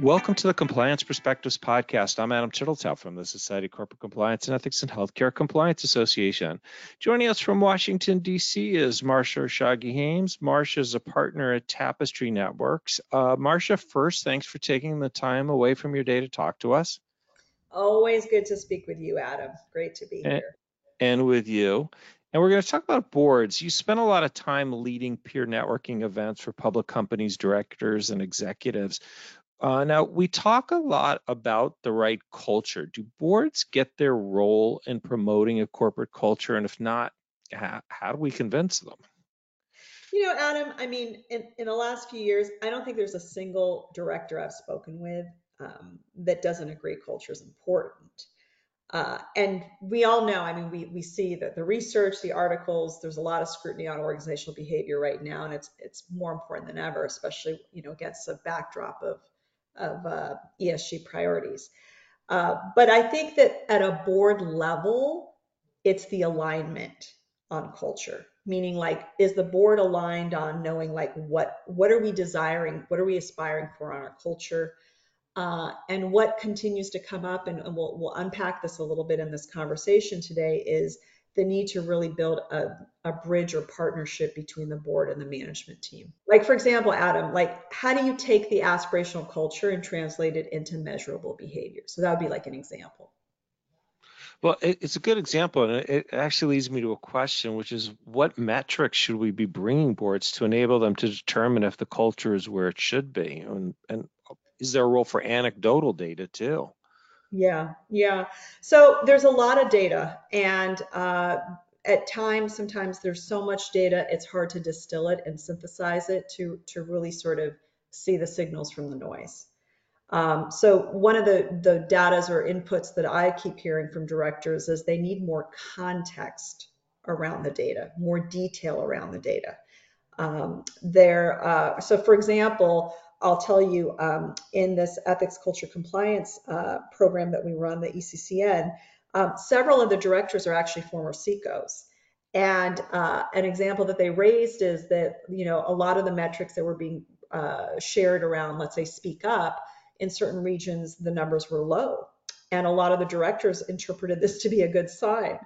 Welcome to the Compliance Perspectives podcast. I'm Adam Turteltaub from the Society of Corporate Compliance and Ethics and Healthcare Compliance Association. Joining us from Washington, D.C. is Marsha Ershaghi Hames. Marsha is a partner at Tapestry Networks. Uh, Marsha, first, thanks for taking the time away from your day to talk to us. Always good to speak with you, Adam. Great to be and, here. And with you. And we're going to talk about boards. You spent a lot of time leading peer networking events for public companies, directors, and executives. Uh, now, we talk a lot about the right culture. Do boards get their role in promoting a corporate culture? And if not, how, how do we convince them? You know, Adam, I mean, in, in the last few years, I don't think there's a single director I've spoken with um, that doesn't agree culture is important. Uh, and we all know, I mean, we, we see that the research, the articles, there's a lot of scrutiny on organizational behavior right now, and it's it's more important than ever, especially you know against a backdrop of of uh, ESG priorities. Uh, but I think that at a board level, it's the alignment on culture, meaning like, is the board aligned on knowing like what what are we desiring, what are we aspiring for on our culture, uh, and what continues to come up, and, and we'll we'll unpack this a little bit in this conversation today is the need to really build a, a bridge or partnership between the board and the management team. Like, for example, Adam, like, how do you take the aspirational culture and translate it into measurable behavior? So that would be like an example. Well, it's a good example, and it actually leads me to a question, which is what metrics should we be bringing boards to enable them to determine if the culture is where it should be? And, and is there a role for anecdotal data too? Yeah, yeah. So there's a lot of data, and uh, at times, sometimes there's so much data, it's hard to distill it and synthesize it to to really sort of see the signals from the noise. Um, so one of the the datas or inputs that I keep hearing from directors is they need more context around the data, more detail around the data. Um, there, uh, so for example, I'll tell you um, in this ethics culture compliance uh, program that we run, the ECCN, um, several of the directors are actually former CECOs. And uh, an example that they raised is that, you know, a lot of the metrics that were being uh, shared around, let's say, speak up, in certain regions, the numbers were low. And a lot of the directors interpreted this to be a good sign.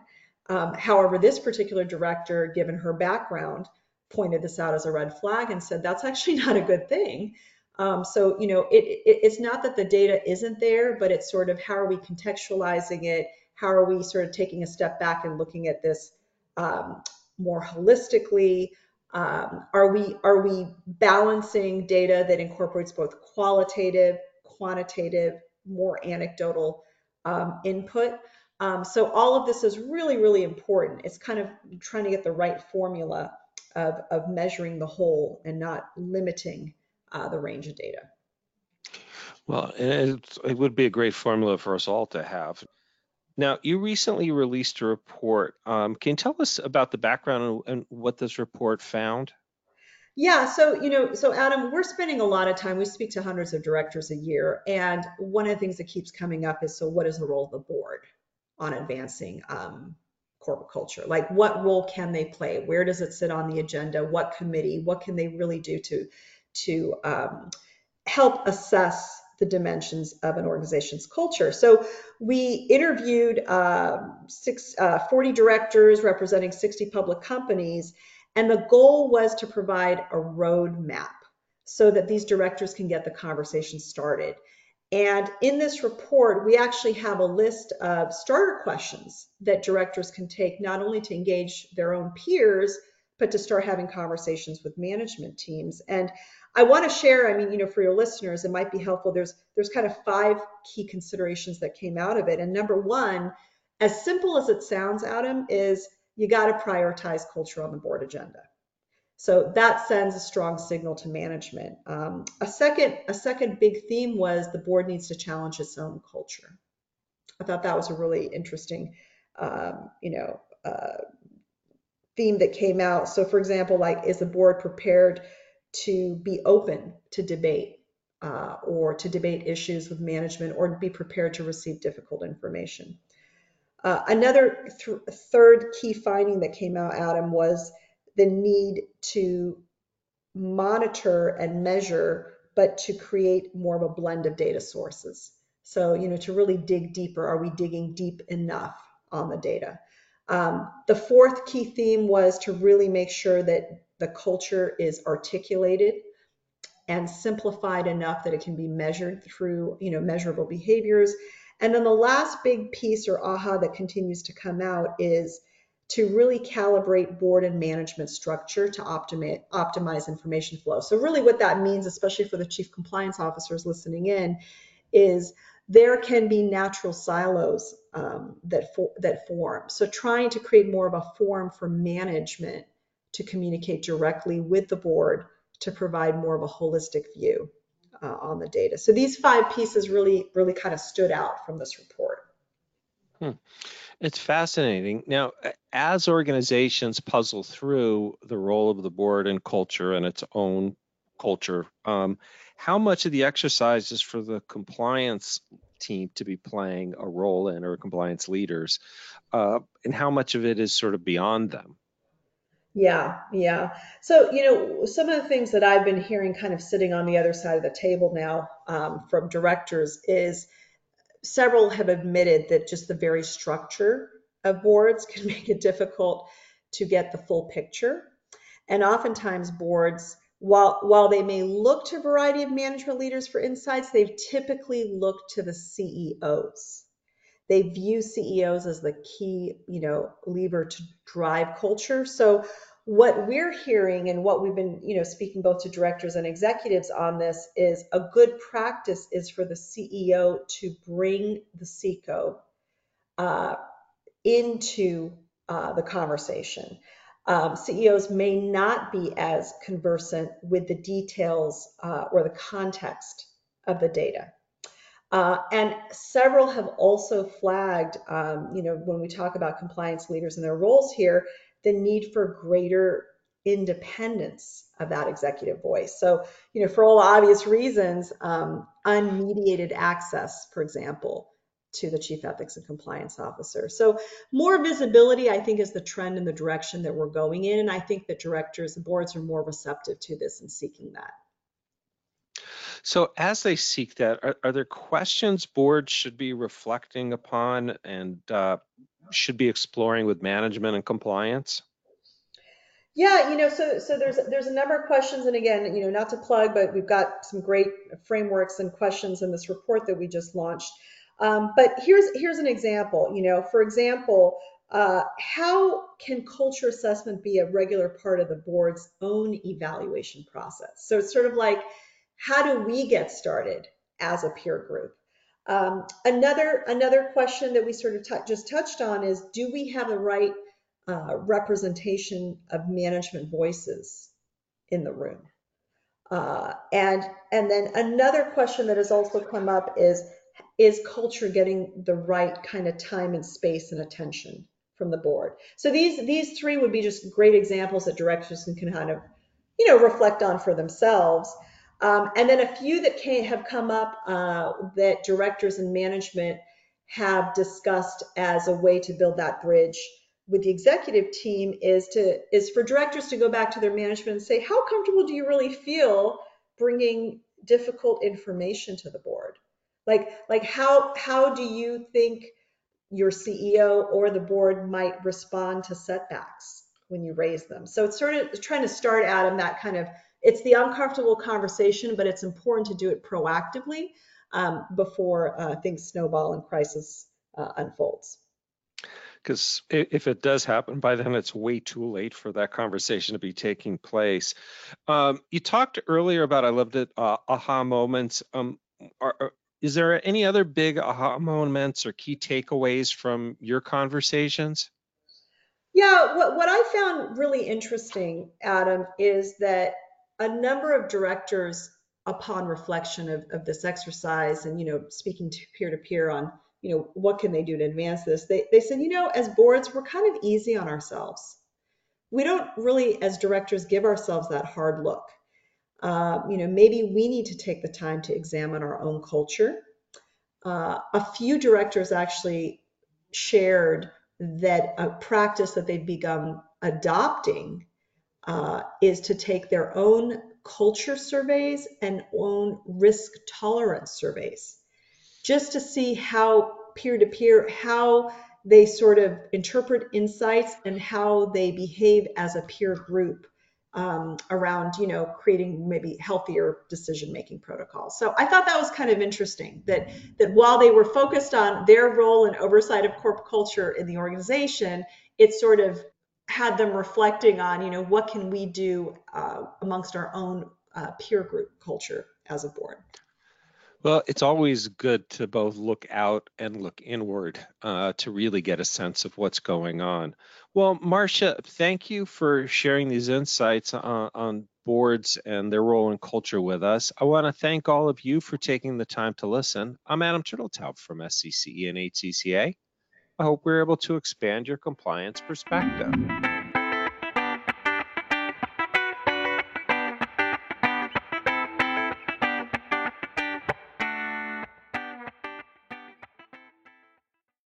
Um, however, this particular director, given her background, pointed this out as a red flag and said that's actually not a good thing um, so, you know, it, it, it's not that the data isn't there, but it's sort of how are we contextualizing it? How are we sort of taking a step back and looking at this um, more holistically? Um, are we are we balancing data that incorporates both qualitative, quantitative, more anecdotal um, input? Um, so all of this is really, really important. It's kind of trying to get the right formula of, of measuring the whole and not limiting uh, the range of data. Well, it, it would be a great formula for us all to have. Now, you recently released a report. Um, can you tell us about the background and, and what this report found? Yeah, so you know, so Adam, we're spending a lot of time. We speak to hundreds of directors a year, and one of the things that keeps coming up is so what is the role of the board on advancing um, corporate culture? Like, what role can they play? Where does it sit on the agenda? What committee? What can they really do to to um, help assess the dimensions of an organization's culture. So we interviewed uh, six, uh, 40 directors representing 60 public companies, and the goal was to provide a roadmap so that these directors can get the conversation started. And in this report, we actually have a list of starter questions that directors can take not only to engage their own peers, but to start having conversations with management teams. And I want to share, I mean, you know, for your listeners, it might be helpful. There's there's kind of five key considerations that came out of it. And number one, as simple as it sounds, Adam, is you got to prioritize culture on the board agenda. So that sends a strong signal to management. Um, a second, a second big theme was the board needs to challenge its own culture. I thought that was a really interesting, um, you know, uh, theme that came out. So, for example, like, is the board prepared to be open to debate uh, or to debate issues with management or be prepared to receive difficult information. Uh, another th third key finding that came out, Adam, was the need to monitor and measure but to create more of a blend of data sources. So, you know, to really dig deeper, are we digging deep enough on the data? Um, the fourth key theme was to really make sure that the culture is articulated and simplified enough that it can be measured through, you know, measurable behaviors. And then the last big piece or aha that continues to come out is to really calibrate board and management structure to optimize, optimize information flow. So really what that means, especially for the chief compliance officers listening in, is there can be natural silos um, that, for, that form. So trying to create more of a forum for management to communicate directly with the board to provide more of a holistic view uh, on the data. So these five pieces really, really kind of stood out from this report. Hmm. It's fascinating. Now, as organizations puzzle through the role of the board and culture and its own culture, um, how much of the exercise is for the compliance team to be playing a role in or compliance leaders, uh, and how much of it is sort of beyond them? Yeah, yeah. So, you know, some of the things that I've been hearing kind of sitting on the other side of the table now um, from directors is several have admitted that just the very structure of boards can make it difficult to get the full picture. And oftentimes boards, while, while they may look to a variety of management leaders for insights, they've typically looked to the CEOs. They view CEOs as the key, you know, lever to drive culture. So what we're hearing and what we've been, you know, speaking both to directors and executives on this is a good practice is for the CEO to bring the CECO uh, into uh, the conversation. Um, CEOs may not be as conversant with the details uh, or the context of the data. Uh, and several have also flagged, um, you know, when we talk about compliance leaders and their roles here, the need for greater independence of that executive voice. So, you know, for all obvious reasons, um, unmediated access, for example, to the chief ethics and compliance officer. So more visibility, I think, is the trend and the direction that we're going in. And I think that directors and boards are more receptive to this and seeking that. So as they seek that, are, are there questions boards should be reflecting upon and uh, should be exploring with management and compliance? Yeah, you know, so so there's there's a number of questions, and again, you know, not to plug, but we've got some great frameworks and questions in this report that we just launched. Um, but here's here's an example. You know, for example, uh, how can culture assessment be a regular part of the board's own evaluation process? So it's sort of like, how do we get started as a peer group? Um, another another question that we sort of just touched on is, do we have the right uh, representation of management voices in the room? Uh, and and then another question that has also come up is, is culture getting the right kind of time and space and attention from the board? So these these three would be just great examples that directors can kind of, you know, reflect on for themselves. Um, and then a few that came, have come up uh, that directors and management have discussed as a way to build that bridge with the executive team is to is for directors to go back to their management and say how comfortable do you really feel bringing difficult information to the board like like how how do you think your CEO or the board might respond to setbacks when you raise them so it's sort of trying to start Adam that kind of it's the uncomfortable conversation, but it's important to do it proactively um, before uh, things snowball and crisis uh, unfolds. Because if it does happen, by then it's way too late for that conversation to be taking place. Um, you talked earlier about, I loved it, uh, aha moments. Um, are, are, is there any other big aha moments or key takeaways from your conversations? Yeah, what, what I found really interesting, Adam, is that a number of directors upon reflection of, of this exercise and you know speaking to peer to peer on you know what can they do to advance this they, they said you know as boards we're kind of easy on ourselves we don't really as directors give ourselves that hard look uh, you know maybe we need to take the time to examine our own culture. Uh, a few directors actually shared that a practice that they've begun adopting uh, is to take their own culture surveys and own risk tolerance surveys just to see how peer to peer, how they sort of interpret insights and how they behave as a peer group um, around, you know, creating maybe healthier decision-making protocols. So I thought that was kind of interesting that that while they were focused on their role and oversight of corp culture in the organization, it sort of had them reflecting on, you know, what can we do uh, amongst our own uh, peer group culture as a board. Well, it's always good to both look out and look inward uh, to really get a sense of what's going on. Well, Marsha, thank you for sharing these insights on, on boards and their role in culture with us. I want to thank all of you for taking the time to listen. I'm Adam Turteltaub from SCCE and HCCA. I hope we're able to expand your compliance perspective.